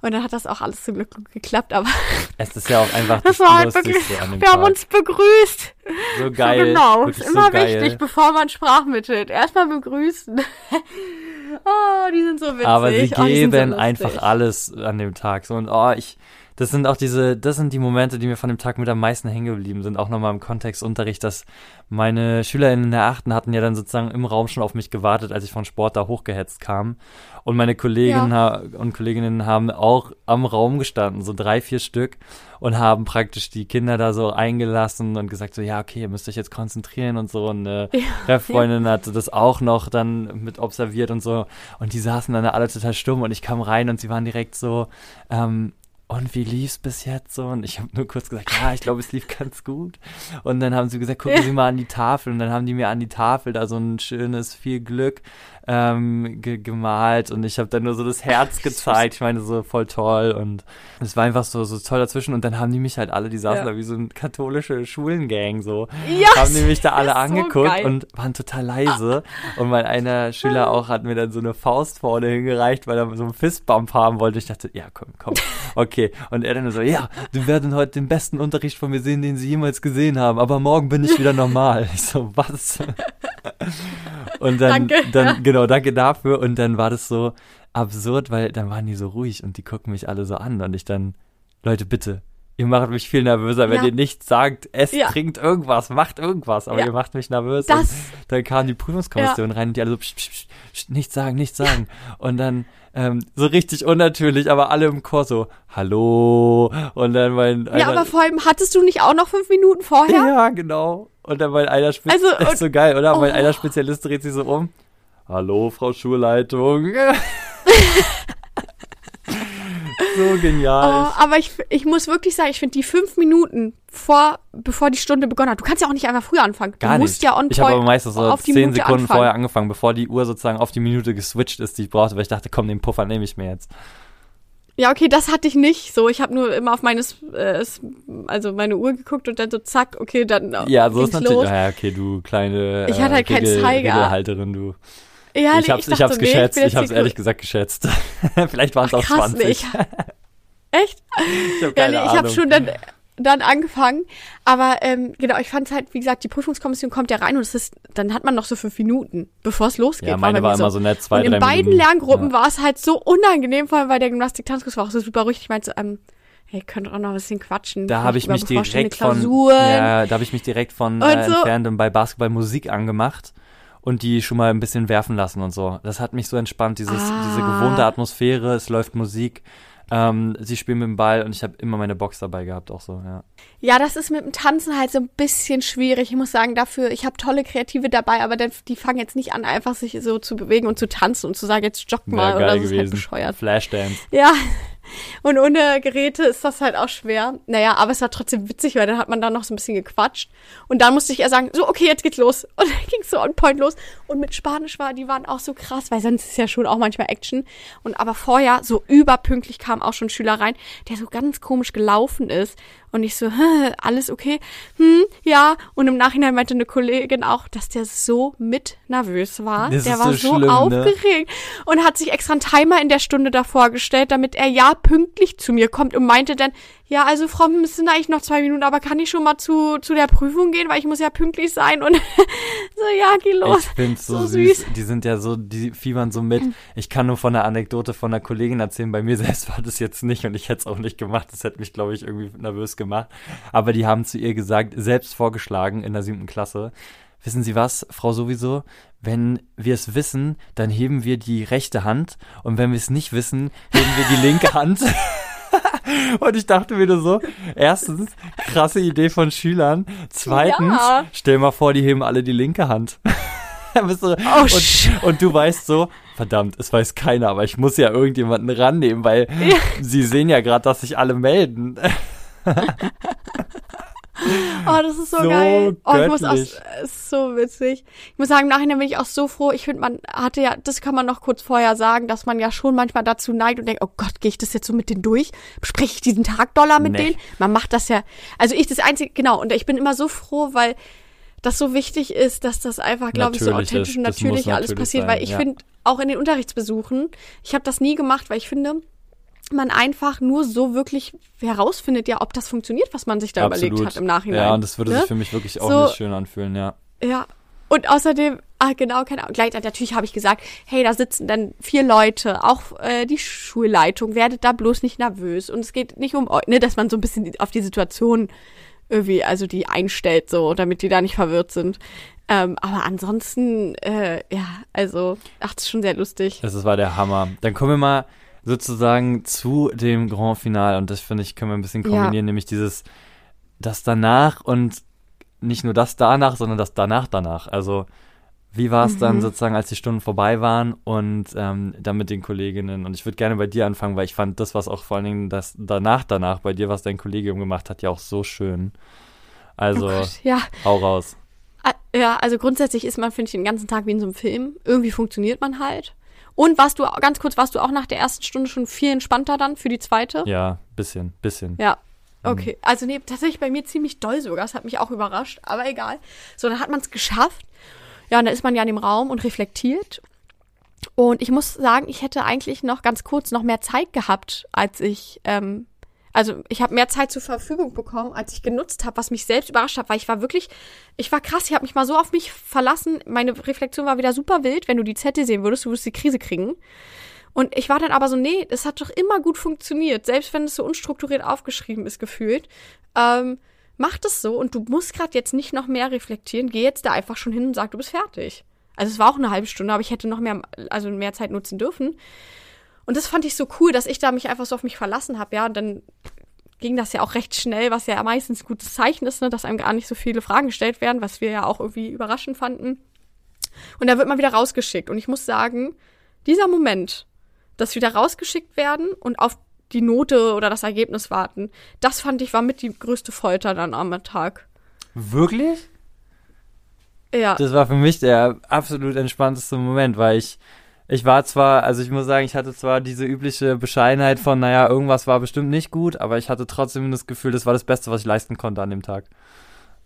und dann hat das auch alles zum Glück geklappt, aber. Es ist ja auch einfach das, das war halt wirklich, Wir Tag. haben uns begrüßt. So geil. So genau, ist immer so wichtig, bevor man sprachmittelt. Erstmal begrüßen. oh, die sind so witzig. Aber sie geben oh, so einfach alles an dem Tag. So und oh, ich das sind auch diese, das sind die Momente, die mir von dem Tag mit am meisten hängen geblieben sind. Auch nochmal im Kontext Unterricht, dass meine SchülerInnen in der achten hatten ja dann sozusagen im Raum schon auf mich gewartet, als ich von Sport da hochgehetzt kam. Und meine Kolleginnen ja. und Kolleginnen haben auch am Raum gestanden, so drei, vier Stück, und haben praktisch die Kinder da so eingelassen und gesagt so, ja, okay, ihr müsst euch jetzt konzentrieren und so. Und eine ja. Freundin ja. hatte das auch noch dann mit observiert und so. Und die saßen dann alle total stumm und ich kam rein und sie waren direkt so, ähm, und wie lief's bis jetzt so? Und ich habe nur kurz gesagt, ja, ich glaube, es lief ganz gut. Und dann haben sie gesagt, gucken Sie mal an die Tafel. Und dann haben die mir an die Tafel da so ein schönes viel Glück ähm, ge gemalt und ich habe dann nur so das Herz gezeigt. Ich meine, so voll toll und es war einfach so, so toll dazwischen und dann haben die mich halt alle, die saßen ja. da wie so ein katholische Schulengang so, yes, haben die mich da alle angeguckt so und waren total leise und mein einer Schüler auch hat mir dann so eine Faust vorne hingereicht, weil er so einen Fistbump haben wollte. Ich dachte, ja, komm, komm, okay. Und er dann so, ja, du werden heute den besten Unterricht von mir sehen, den sie jemals gesehen haben, aber morgen bin ich wieder normal. Ich so, was? Und dann, Danke. dann, genau, danke dafür. Und dann war das so absurd, weil dann waren die so ruhig und die gucken mich alle so an und ich dann, Leute, bitte, ihr macht mich viel nervöser, wenn Ja. ihr nichts sagt, esst, Ja. trinkt irgendwas, macht irgendwas, aber Ja. ihr macht mich nervös. Das- und dann kam die Prüfungskommission rein und die alle so, psch, psch, psch, psch, nichts sagen, nichts sagen. Und dann ähm, so richtig unnatürlich, aber alle im Chor so, hallo. Und dann mein Ja, einer- aber vor allem hattest du nicht auch noch fünf Minuten vorher? ja, genau. Und dann mein einer Spezialist, Also, und- ist so geil, oder? Mein Oh. einer Spezialist dreht sich so um. Hallo, Frau Schulleitung. so genial. Oh, aber ich, ich muss wirklich sagen, ich finde die fünf Minuten vor, bevor die Stunde begonnen hat, du kannst ja auch nicht einfach früher anfangen. Du Gar musst nicht. ja on ich habe aber meistens so zehn Minute Sekunden anfangen. vorher angefangen, bevor die Uhr sozusagen auf die Minute geswitcht ist, die ich brauchte, weil ich dachte, komm, den Puffer nehme ich mir jetzt. Ja, okay, das hatte ich nicht. So, ich habe nur immer auf meines, äh, also meine Uhr geguckt und dann so zack, okay, dann äh, Ja, so ist natürlich. los. Ja, okay, du kleine Ich hatte halt keinen Regel, Zeiger. Regelhalterin, du. Ja, nee, ich hab's, ich hab's nee, geschätzt, jetzt ich hab's ehrlich gesagt geschätzt. Vielleicht waren es auch Krass, 20. nee, ich, echt? ich habe Ja, nee, ich habe schon dann, dann angefangen. Aber ähm, genau, ich fand halt, wie gesagt, die Prüfungskommission kommt ja rein und es ist, dann hat man noch so fünf Minuten, bevor es losgeht. ja, meine bei war mir immer so nett, zwei, und in drei beiden Minuten. Lerngruppen Ja. war es halt so unangenehm, vor allem weil der Gymnastik-Tanzkurs war auch so super ruhig. Ich meinte so, ähm, hey, könnt auch noch ein bisschen quatschen. Da habe ich mich direkt von, ja, da habe ich mich direkt von äh, so. und bei Basketball Musik angemacht und die schon mal ein bisschen werfen lassen und so. Das hat mich so entspannt, dieses, diese Ah. gewohnte Atmosphäre, es läuft Musik, ähm, sie spielen mit dem Ball und ich habe immer meine Box dabei gehabt, auch so, ja. Ja, das ist mit dem Tanzen halt so ein bisschen schwierig. Ich muss sagen, dafür, ich habe tolle Kreative dabei, aber dann, die fangen jetzt nicht an, einfach sich so zu bewegen und zu tanzen und zu sagen, jetzt jogg mal Wäre oder geil so, ist halt bescheuert. Flashdance. Ja. Und ohne Geräte ist das halt auch schwer. Naja, aber es war trotzdem witzig, weil dann hat man da noch so ein bisschen gequatscht. Und dann musste ich eher sagen, so, okay, jetzt geht's los. Und dann ging's so on point los. Und mit Spanisch war, die waren auch so krass, weil sonst ist ja schon auch manchmal Action. Und aber vorher, so überpünktlich kam auch schon ein Schüler rein, der so ganz komisch gelaufen ist. Und ich so, alles okay? Hm, ja. Und im Nachhinein meinte eine Kollegin auch, dass der so mit nervös war. Das der war so schlimm, ne? aufgeregt und hat sich extra einen Timer in der Stunde davor gestellt, damit er ja pünktlich zu mir kommt und meinte dann, ja, also Frau, es sind eigentlich noch zwei Minuten, aber kann ich schon mal zu, zu der Prüfung gehen, weil ich muss ja pünktlich sein und so, ja, geh los. Ich find's so, So süß. süß. Die sind ja so, die fiebern so mit. Ich kann nur von einer Anekdote von einer Kollegin erzählen. Bei mir selbst war das jetzt nicht und ich hätte es auch nicht gemacht. Das hätte mich, glaube ich, irgendwie nervös gemacht. Aber die haben zu ihr gesagt, selbst vorgeschlagen in der siebten Klasse. Wissen Sie was, Frau sowieso? Wenn wir es wissen, dann heben wir die rechte Hand und wenn wir es nicht wissen, heben wir die linke Hand. Und ich dachte mir nur so, erstens, krasse Idee von Schülern. Zweitens, Ja. stell mal vor, die heben alle die linke Hand. Du, Oh, und, und du weißt so, verdammt, es weiß keiner, aber ich muss ja irgendjemanden rannehmen, weil sie sehen ja gerade, dass sich alle melden. Oh, das ist so, So geil. Oh, ich muss auch, ist so witzig. Ich muss sagen, im Nachhinein bin ich auch so froh. Ich finde, man hatte ja, das kann man noch kurz vorher sagen, dass man ja schon manchmal dazu neigt und denkt, oh Gott, gehe ich das jetzt so mit denen durch? Bespreche ich diesen Tag Dollar mit Nee. denen? Man macht das ja, also ich das einzige, genau, und ich bin immer so froh, weil das so wichtig ist, dass das einfach, glaube ich, so authentisch ist. und natürlich alles natürlich passiert, sein, weil ich ja. finde, auch in den Unterrichtsbesuchen, ich habe das nie gemacht, weil ich finde, man einfach nur so wirklich herausfindet, ja, ob das funktioniert, was man sich da überlegt hat im Nachhinein. Ja, und das würde ne? sich für mich wirklich auch So- nicht schön anfühlen, ja. Ja. Und außerdem, ah, genau, keine Ahnung. Gleich, natürlich habe ich gesagt, hey, da sitzen dann vier Leute, auch äh, die Schulleitung, werdet da bloß nicht nervös. Und es geht nicht um euch, ne, dass man so ein bisschen auf die Situation irgendwie, also die einstellt, so, damit die da nicht verwirrt sind. Ähm, aber ansonsten, äh, ja, also, ach, das ist schon sehr lustig. Das war der Hammer. Dann kommen wir mal sozusagen zu dem Grand Finale und das finde ich, können wir ein bisschen Ja. kombinieren, nämlich dieses, das danach und nicht nur das danach, sondern das danach danach. Also, wie war es Mhm. dann sozusagen, als die Stunden vorbei waren und ähm, dann mit den Kolleginnen? Und ich würde gerne bei dir anfangen, weil ich fand das, was auch vor allen Dingen das danach danach bei dir, was dein Kollegium gemacht hat, ja auch so schön. Also, Oh Gott, ja. hau raus. Ah, Ja, also grundsätzlich ist man, finde ich, den ganzen Tag wie in so einem Film. Irgendwie funktioniert man halt. Und warst du, ganz kurz, warst du auch nach der ersten Stunde schon viel entspannter dann für die zweite? Ja, bisschen, bisschen. Ja. Okay, also nee, tatsächlich bei mir ziemlich doll sogar. Das hat mich auch überrascht, aber egal. So, dann hat man es geschafft. Ja, und dann ist man ja in dem Raum und reflektiert. Und ich muss sagen, ich hätte eigentlich noch ganz kurz noch mehr Zeit gehabt, als ich, ähm, also ich habe mehr Zeit zur Verfügung bekommen, als ich genutzt habe, was mich selbst überrascht hat, weil ich war wirklich, ich war krass, ich habe mich mal so auf mich verlassen. Meine Reflexion war wieder super wild. Wenn du die Zettel sehen würdest, du würdest die Krise kriegen. Und ich war dann aber so, nee, das hat doch immer gut funktioniert, selbst wenn es so unstrukturiert aufgeschrieben ist, gefühlt. Ähm, mach das so und du musst gerade jetzt nicht noch mehr reflektieren, geh jetzt da einfach schon hin und sag, du bist fertig. Also es war auch eine halbe Stunde, aber ich hätte noch mehr, also mehr Zeit nutzen dürfen. Und das fand ich so cool, dass ich da mich einfach so auf mich verlassen habe, ja. Und dann ging das ja auch recht schnell, was ja meistens ein gutes Zeichen ist, ne, dass einem gar nicht so viele Fragen gestellt werden, was wir ja auch irgendwie überraschend fanden. Und da wird man wieder rausgeschickt. Und ich muss sagen, dieser Moment, dass wieder rausgeschickt werden und auf die Note oder das Ergebnis warten, das fand ich war mit die größte Folter dann am Tag. Wirklich? Ja. Das war für mich der absolut entspannteste Moment, weil ich ich war zwar, also ich muss sagen, ich hatte zwar diese übliche Bescheidenheit von, naja, irgendwas war bestimmt nicht gut, aber ich hatte trotzdem das Gefühl, das war das Beste, was ich leisten konnte an dem Tag.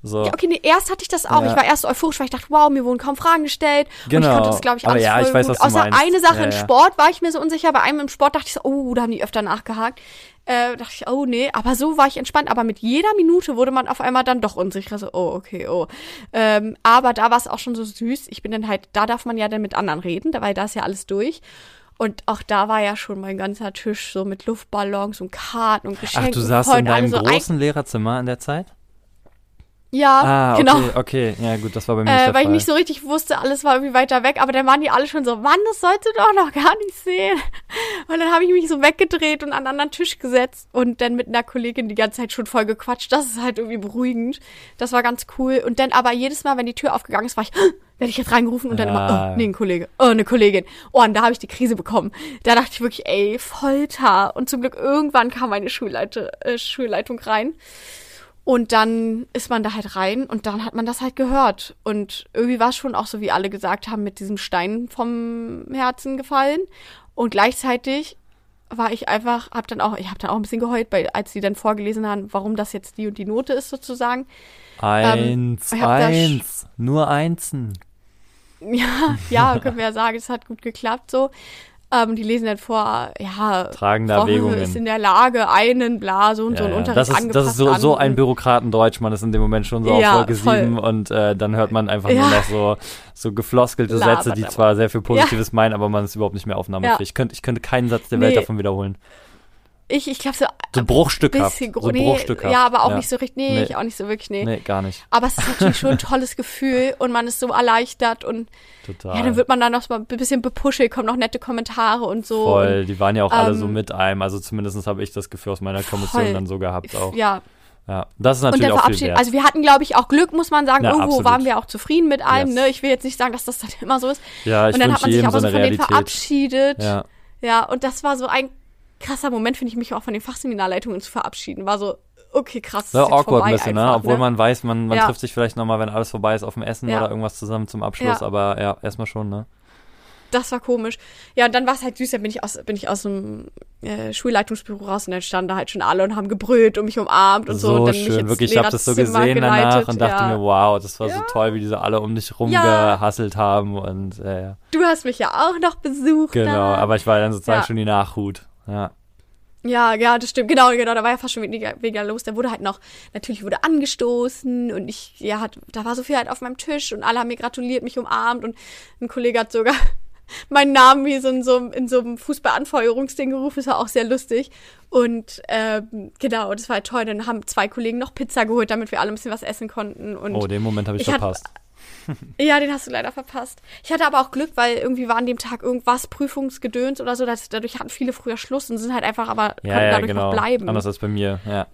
So. Ja, okay, nee, erst hatte ich das auch. Ja. Ich war erst euphorisch, weil ich dachte, wow, mir wurden kaum Fragen gestellt. Und Genau. ich konnte das, glaube ich, Aber alles ja, voll ich weiß, gut. du Außer meinst. eine Sache Ja, im. Sport war ich mir so unsicher. Bei einem im Sport dachte ich so, oh, da haben die öfter nachgehakt. Äh, dachte ich, oh nee, aber so war ich entspannt. Aber mit jeder Minute wurde man auf einmal dann doch unsicher. So, oh, okay, oh. Ähm, aber da war es auch schon so süß. Ich bin dann halt, da darf man ja dann mit anderen reden, weil da ist ja alles durch. Und auch da war ja schon mein ganzer Tisch so mit Luftballons und Karten und Ach, Geschenken. du und saßt in deinem so großen Lehrerzimmer in der Zeit? Ja, Ah, genau. okay, okay. Ja, gut, das war bei mir Äh, weil ich Fall. nicht so richtig wusste, alles war irgendwie weiter weg, aber dann waren die alle schon so, Mann, das sollst du doch noch gar nicht sehen. Und dann habe ich mich so weggedreht und an einen anderen Tisch gesetzt und dann mit einer Kollegin die ganze Zeit schon voll gequatscht. Das ist halt irgendwie beruhigend. Das war ganz cool. Und dann aber jedes Mal, wenn die Tür aufgegangen ist, war ich, werde ich jetzt reingerufen und dann Ah. immer, oh, nee, ein Kollege, oh, eine Kollegin. Oh, und da habe ich die Krise bekommen. Da dachte ich wirklich, ey, Folter. Und zum Glück irgendwann kam meine Schulleite, äh, Schulleitung rein. Und dann ist man da halt rein und dann hat man das halt gehört. Und irgendwie war es schon auch so, wie alle gesagt haben, mit diesem Stein vom Herzen gefallen. Und gleichzeitig war ich einfach, hab dann auch, ich habe dann auch ein bisschen geheult, weil, als sie dann vorgelesen haben, warum das jetzt die und die Note ist sozusagen. Eins, sch- eins, nur Einsen. Ja, ja, können wir ja sagen, es hat gut geklappt so. Ähm, die lesen dann vor, ja, Tragende Frau Erwägungen. ist in der Lage, einen Bla, so und so Ja, einen ja. Unterricht das ist, angepasst das ist so, so ein Bürokratendeutsch, man ist in dem Moment schon so Ja, auf voll. 7 und äh, dann hört man einfach nur noch so, so gefloskelte Labert Sätze, die aber. zwar sehr viel Positives meinen, aber man ist überhaupt nicht mehr aufnahmefähig. Ich, könnte, ich könnte keinen Satz der Welt Nee. davon wiederholen. Ich, ich glaube so So bruchstückhaft. bisschen So gro- nee, bruchstückhaft. Ja, aber auch Ja. nicht so richtig, nee, Nee. ich auch nicht so wirklich, nee. Nee, gar nicht. Aber es ist natürlich schon ein tolles Gefühl und man ist so erleichtert und Total. ja, dann wird man dann noch mal ein bisschen bepuschelt, kommen noch nette Kommentare und so. Voll, die waren ja auch alle so ähm, mit einem. Also zumindest habe ich das Gefühl aus meiner Kommission Voll. dann so gehabt Und, auch. ja, Ja, das ist und natürlich dann auch viel wert. Also wir hatten, glaube ich, auch Glück, muss man sagen. Ja, Irgendwo absolut. waren wir auch zufrieden mit allem. Yes. Ne? Ich will jetzt nicht sagen, dass das dann immer so ist. ja, ich und dann hat man sich aber so so von denen verabschiedet. Ja, Ja, und das war so ein krasser Moment, finde ich, mich auch von den Fachseminarleitungen zu verabschieden. War so, okay, krass. so awkward vorbei ein bisschen, ne? Obwohl man weiß, man, man Ja. trifft sich vielleicht nochmal, wenn alles vorbei ist, auf dem Essen Ja. oder irgendwas zusammen zum Abschluss. Ja. Aber ja, erstmal schon, ne? Das war komisch. Ja, und dann war es halt süß, dann bin ich aus, bin ich aus dem äh, Schulleitungsbüro raus und dann standen da halt schon alle und haben gebrüllt und mich umarmt und so. So und dann schön, wirklich. Ich habe das so gesehen danach geleitet. und dachte mir, wow, das war so toll, wie diese alle um dich rumgehasselt haben und äh. Du hast mich ja auch noch besucht. Genau, da. aber ich war dann sozusagen schon die Nachhut. Ja. Ja, ja, das stimmt. Genau, genau. Da war ja fast schon weniger, weniger los. Da wurde halt noch, natürlich wurde angestoßen und ich, ja, hat, da war so viel halt auf meinem Tisch und alle haben mir gratuliert, mich umarmt und ein Kollege hat sogar meinen Namen wie so in so, einem- in so einem Fußballanfeuerungsding gerufen. Das war auch sehr lustig. Und ähm, genau, das war halt toll. Dann haben zwei Kollegen noch Pizza geholt, damit wir alle ein bisschen was essen konnten. Und Oh, den Moment habe ich, ich verpasst. ja, den hast du leider verpasst. Ich hatte aber auch Glück, weil irgendwie war an dem Tag irgendwas Prüfungsgedöns oder so. Das, dadurch hatten viele früher Schluss und sind halt einfach aber konnten ja, ja, dadurch genau. noch bleiben. Anders als bei mir, ja.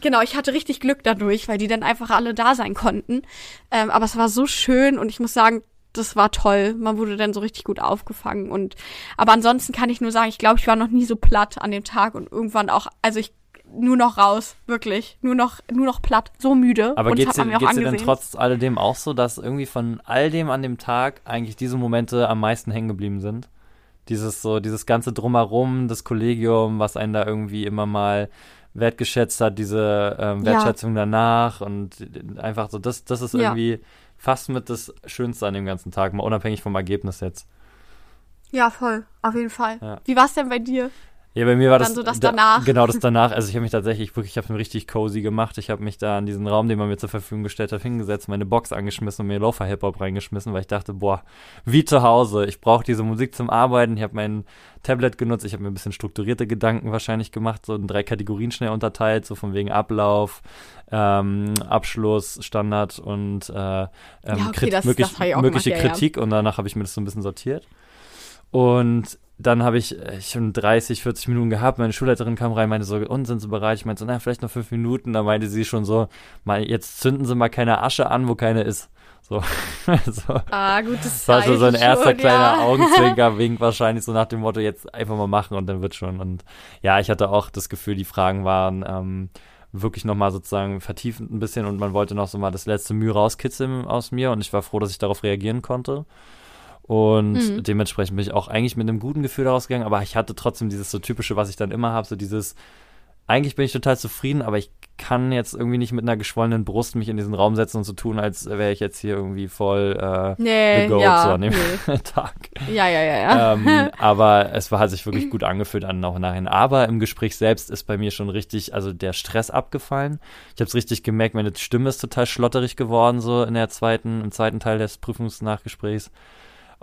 Genau, ich hatte richtig Glück dadurch, weil die dann einfach alle da sein konnten. Ähm, aber es war so schön und ich muss sagen, das war toll. Man wurde dann so richtig gut aufgefangen und aber ansonsten kann ich nur sagen, ich glaube, ich war noch nie so platt an dem Tag und irgendwann auch, also ich nur noch raus, wirklich, nur noch nur noch platt, so müde Aber geht's hat dir, geht's denn trotz alledem auch so, dass irgendwie von all dem an dem Tag eigentlich diese Momente am meisten hängen geblieben sind? Dieses so, dieses ganze Drumherum, das Kollegium, was einen da irgendwie immer mal wertgeschätzt hat, diese ähm, Ja. Wertschätzung danach und einfach so, das, das ist Ja. irgendwie fast mit das Schönste an dem ganzen Tag, mal unabhängig vom Ergebnis jetzt. Ja, voll, auf jeden Fall. Ja. Wie war's denn bei dir? Ja, bei mir war Dann das, so das da- danach. genau das danach. Also ich habe mich tatsächlich wirklich, ich habe mir richtig cozy gemacht. Ich habe mich da in diesen Raum, den man mir zur Verfügung gestellt hat, hingesetzt, meine Box angeschmissen und mir Lofa Hip Hop reingeschmissen, weil ich dachte, boah, wie zu Hause. Ich brauche diese Musik zum Arbeiten. Ich habe mein Tablet genutzt. Ich habe mir ein bisschen strukturierte Gedanken wahrscheinlich gemacht, so in drei Kategorien schnell unterteilt, so von wegen Ablauf, ähm, Abschluss, Standard und äh, ähm, Ja, okay, Krit- das- möglich, das mögliche gemacht, ja, ja. Kritik und danach habe ich mir das so ein bisschen sortiert. Und dann habe ich äh, schon 30, 40 Minuten gehabt. Meine Schulleiterin kam rein, meinte so, und sind Sie bereit? Ich meinte so, na, vielleicht noch fünf Minuten. Da meinte sie schon so, mal, jetzt zünden Sie mal keine Asche an, wo keine ist. So, so. Ah, gutes Das war so, so ein Zeichen erster schon, kleiner ja. Augenzwinker-Wink wahrscheinlich, so nach dem Motto, jetzt einfach mal machen und dann wird schon. Und ja, ich hatte auch das Gefühl, die Fragen waren ähm, wirklich nochmal sozusagen vertiefend ein bisschen und man wollte noch so mal das letzte Mühe rauskitzeln aus mir und ich war froh, dass ich darauf reagieren konnte. Und Mhm. dementsprechend bin ich auch eigentlich mit einem guten Gefühl rausgegangen, aber ich hatte trotzdem dieses so typische, was ich dann immer habe, so dieses, eigentlich bin ich total zufrieden, aber ich kann jetzt irgendwie nicht mit einer geschwollenen Brust mich in diesen Raum setzen und so tun, als wäre ich jetzt hier irgendwie voll äh, Nee, gegoat ja, so an dem nee. Tag. ja, ja, ja, ja. ähm, aber es war, hat sich wirklich gut angefühlt an auch nachhin. Aber im Gespräch selbst ist bei mir schon richtig, also der Stress abgefallen. Ich habe es richtig gemerkt, meine Stimme ist total schlotterig geworden, so in der zweiten, im zweiten Teil des Prüfungsnachgesprächs.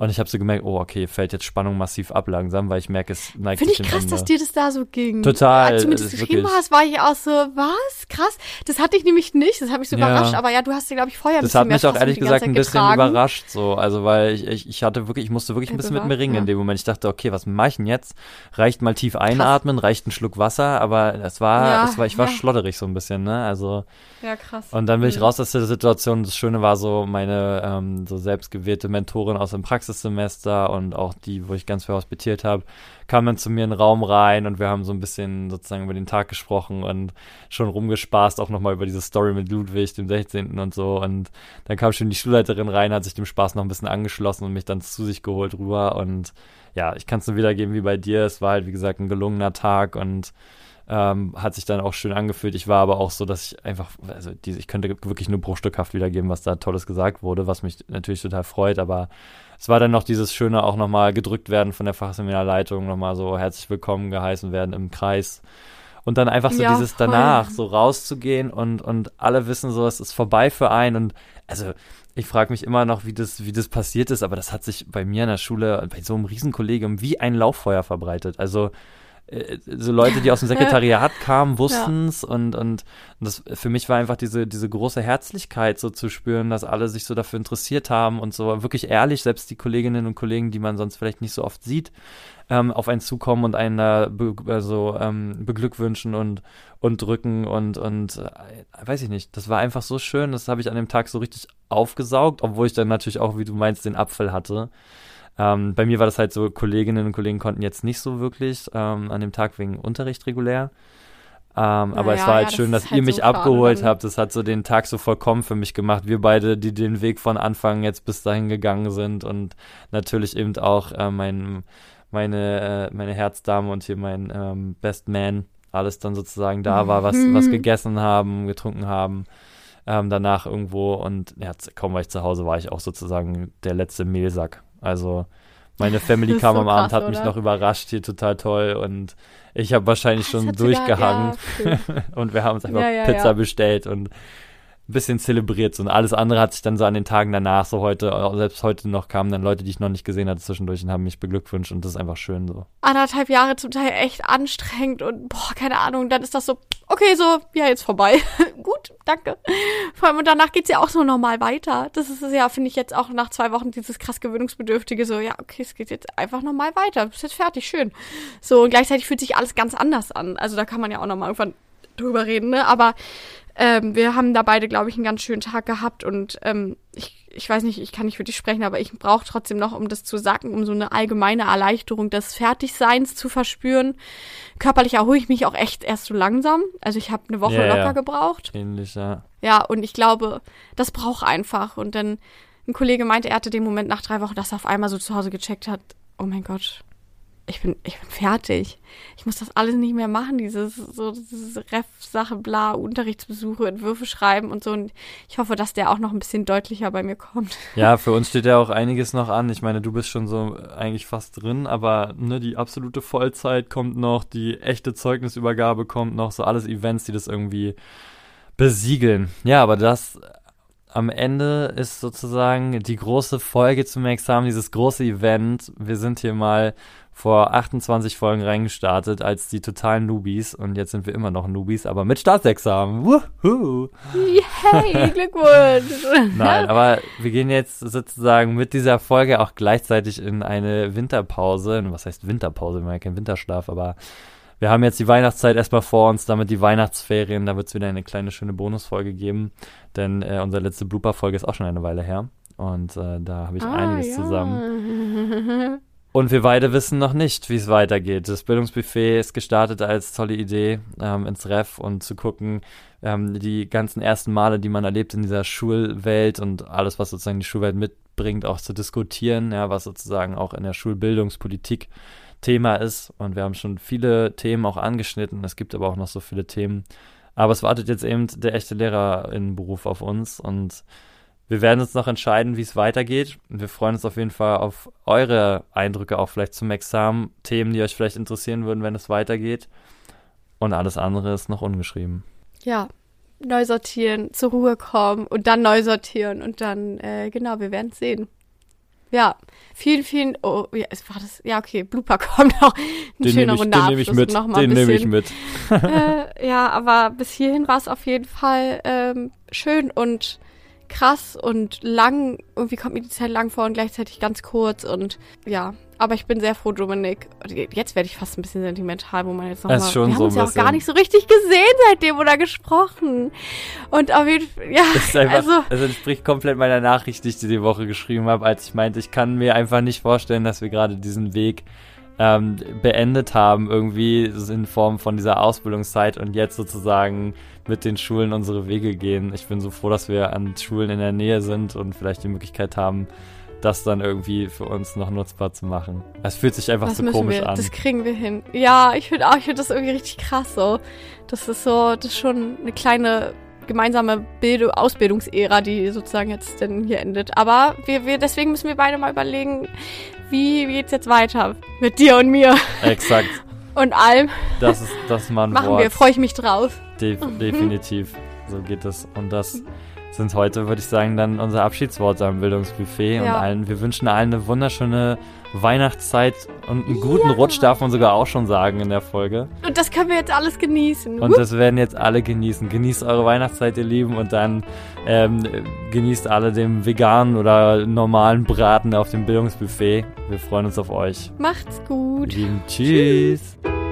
Und ich habe so gemerkt, oh, okay, fällt jetzt Spannung massiv ab langsam, weil ich merke, es neigt Finde ich krass, Ende. dass dir das da so ging. Total, Als du mir das geschrieben wirklich- hast, war ich auch so, was? Krass. Das hatte ich nämlich nicht. Das hat mich so Ja. überrascht. Aber ja, du hast dir, glaube ich, vorher ein das hat mich auch ehrlich gesagt ein bisschen getragen. überrascht, so, also weil ich, ich, ich hatte wirklich, ich musste wirklich ein Ja, bisschen mit mir ringen in ja. dem Moment. Ich dachte, okay, was mache ich denn jetzt? Reicht mal tief einatmen, reicht ein Schluck Wasser, aber es war, es war, ich war ja. schlotterig so ein bisschen, ne? Also Ja, krass. und dann bin ich Mhm. raus aus der Situation. Das Schöne war so meine ähm, so selbstgewählte Mentorin aus dem Praxissemester und auch die, wo ich ganz viel hospitiert habe, kam dann zu mir in den Raum rein und wir haben so ein bisschen sozusagen über den Tag gesprochen und schon rumgespaßt, auch nochmal über diese Story mit Ludwig, dem 16. und so. Und dann kam schon die Schulleiterin rein, hat sich dem Spaß noch ein bisschen angeschlossen und mich dann zu sich geholt rüber. Und ja, ich kann es nur wiedergeben wie bei dir. Es war halt, wie gesagt, ein gelungener Tag und ähm, hat sich dann auch schön angefühlt. Ich war aber auch so, dass ich einfach, also diese, ich könnte wirklich nur bruchstückhaft wiedergeben, was da Tolles gesagt wurde, was mich natürlich total freut, aber es war dann noch dieses Schöne, auch nochmal gedrückt werden von der Fachseminarleitung, nochmal so herzlich willkommen geheißen werden im Kreis. Und dann einfach so Ja, dieses voll. danach, so rauszugehen und, und alle wissen so, es ist vorbei für einen. Und also ich frage mich immer noch, wie das, wie das passiert ist, aber das hat sich bei mir in der Schule, bei so einem Riesenkollegium, wie ein Lauffeuer verbreitet. Also so Leute, die aus dem Sekretariat kamen, wussten es und, und das für mich war einfach diese, diese große Herzlichkeit so zu spüren, dass alle sich so dafür interessiert haben und so wirklich ehrlich, selbst die Kolleginnen und Kollegen, die man sonst vielleicht nicht so oft sieht, ähm, auf einen zukommen und einen da be also, ähm, beglückwünschen und, und drücken und, und äh, weiß ich nicht, das war einfach so schön, das habe ich an dem Tag so richtig aufgesaugt, obwohl ich dann natürlich auch, wie du meinst, den Apfel hatte. Ähm, bei mir war das halt so, Kolleginnen und Kollegen konnten jetzt nicht so wirklich ähm, an dem Tag wegen Unterricht regulär. Ähm, aber es ja, war halt ja, das schön, dass ist ihr halt mich so abgeholt habt. Das hat so den Tag so vollkommen für mich gemacht. Wir beide, die den Weg von Anfang jetzt bis dahin gegangen sind und natürlich eben auch äh, mein, meine, äh, meine Herzdame und hier mein ähm, Best Man alles dann sozusagen da war, was, Mhm. was gegessen haben, getrunken haben. Ähm, danach irgendwo und ja, kaum war ich zu Hause, war ich auch sozusagen der letzte Mehlsack. Also meine Family kam so am Abend, krass, hat mich oder? noch überrascht, hier total toll und ich habe wahrscheinlich Das schon hat sogar- durchgehangen. ja, und wir haben uns einfach Ja, ja, Pizza bestellt und ein bisschen zelebriert und alles andere hat sich dann so an den Tagen danach, so heute, äh, selbst heute noch kamen dann Leute, die ich noch nicht gesehen hatte zwischendurch und haben mich beglückwünscht und das ist einfach schön so. anderthalb Jahre zum Teil echt anstrengend und boah, keine Ahnung, dann ist das so, okay, so, ja, jetzt vorbei. Gut, danke. Vor allem und danach geht's ja auch so normal weiter. Das ist es ja, finde ich jetzt auch nach zwei Wochen dieses krass gewöhnungsbedürftige, so, ja, okay, es geht jetzt einfach normal weiter. Bist jetzt fertig, schön. So, und gleichzeitig fühlt sich alles ganz anders an. Also da kann man ja auch nochmal irgendwann drüber reden, ne? Aber ähm, wir haben da beide, glaube ich, einen ganz schönen Tag gehabt und ähm, ich, ich weiß nicht, ich kann nicht für dich sprechen, aber ich brauche trotzdem noch, um das zu sagen, um so eine allgemeine Erleichterung des Fertigseins zu verspüren. Körperlich erhole ich mich auch echt erst so langsam. Also ich habe eine Woche Ja, locker ja. gebraucht. Ähnlich, ja. Ja, und ich glaube, das braucht einfach. Und dann ein Kollege meinte, er hatte den Moment nach drei Wochen, dass er auf einmal so zu Hause gecheckt hat, oh mein Gott, ich bin, ich bin fertig. Ich muss das alles nicht mehr machen, dieses, so, diese Ref-Sache, bla, Unterrichtsbesuche, Entwürfe schreiben und so. Und ich hoffe, dass der auch noch ein bisschen deutlicher bei mir kommt. Ja, für uns steht ja auch einiges noch an. Ich meine, du bist schon so eigentlich fast drin, aber ne, die absolute Vollzeit kommt noch, die echte Zeugnisübergabe kommt noch, so alles Events, die das irgendwie besiegeln. Ja, aber das am Ende ist sozusagen die große Folge zum Examen, dieses große Event. Wir sind hier mal vor 28 Folgen reingestartet als die totalen Newbies und jetzt sind wir immer noch Newbies, aber mit Staatsexamen. Wuhu! Yay, Glückwunsch! Nein, aber wir gehen jetzt sozusagen mit dieser Folge auch gleichzeitig in eine Winterpause. Was heißt Winterpause? Wir haben ja keinen Winterschlaf, aber wir haben jetzt die Weihnachtszeit erstmal vor uns, damit die Weihnachtsferien, da wird es wieder eine kleine schöne Bonusfolge geben, denn äh, unsere letzte Blooper-Folge ist auch schon eine Weile her und äh, da habe ich ah, einiges ja. zusammen. Und wir beide wissen noch nicht, wie es weitergeht. Das Bildungsbuffet ist gestartet als tolle Idee ähm, ins Ref und zu gucken, ähm, die ganzen ersten Male, die man erlebt in dieser Schulwelt und alles, was sozusagen die Schulwelt mitbringt, auch zu diskutieren, ja, was sozusagen auch in der Schulbildungspolitik Thema ist. Und wir haben schon viele Themen auch angeschnitten. Es gibt aber auch noch so viele Themen. Aber es wartet jetzt eben der echte Lehrerinnenberuf auf uns und wir werden uns noch entscheiden, wie es weitergeht. Wir freuen uns auf jeden Fall auf eure Eindrücke auch vielleicht zum Examen, Themen, die euch vielleicht interessieren würden, wenn es weitergeht. Und alles andere ist noch ungeschrieben. Ja, neu sortieren, zur Ruhe kommen und dann neu sortieren und dann, äh, genau, wir werden es sehen. Ja, vielen, vielen, oh, ja, es war das, ja, okay, Blooper kommt auch. Ein den schöner runder Den nehme ich mit, den nehme ich mit. äh, ja, aber bis hierhin war es auf jeden Fall ähm, schön und krass und lang. Irgendwie kommt mir die Zeit lang vor und gleichzeitig ganz kurz und ja. Aber ich bin sehr froh, Dominik. Jetzt werde ich fast ein bisschen sentimental, wo man jetzt noch es mal, schon wir haben so uns ja auch gar nicht so richtig gesehen seitdem oder gesprochen. Und auf jeden Fall, ja, das einfach, also. Das entspricht komplett meiner Nachricht, die ich dir die Woche geschrieben habe, als ich meinte, ich kann mir einfach nicht vorstellen, dass wir gerade diesen Weg ähm, beendet haben, irgendwie in Form von dieser Ausbildungszeit und jetzt sozusagen mit den Schulen unsere Wege gehen. Ich bin so froh, dass wir an Schulen in der Nähe sind und vielleicht die Möglichkeit haben, das dann irgendwie für uns noch nutzbar zu machen. Es fühlt sich einfach das so komisch wir, an. Das kriegen wir hin. Ja, ich finde auch, ich finde das irgendwie richtig krass so. Das ist so, das ist schon eine kleine gemeinsame Bildung, Ausbildungsära, die sozusagen jetzt denn hier endet. Aber wir, wir, deswegen müssen wir beide mal überlegen, wie geht's jetzt weiter mit dir und mir. Exakt. und allem. Das ist das Mann. Machen wir, freue ich mich drauf. De mhm. Definitiv. So geht es. Und das sind heute, würde ich sagen, dann unser Abschiedsworte am Bildungsbuffet. Ja. Und allen, wir wünschen allen eine wunderschöne Weihnachtszeit und einen guten ja. Rutsch, darf man sogar auch schon sagen in der Folge. Und das können wir jetzt alles genießen. Und das werden jetzt alle genießen. Genießt eure Weihnachtszeit, ihr Lieben, und dann ähm, genießt alle den veganen oder normalen Braten auf dem Bildungsbuffet. Wir freuen uns auf euch. Macht's gut. Lieben, tschüss. tschüss.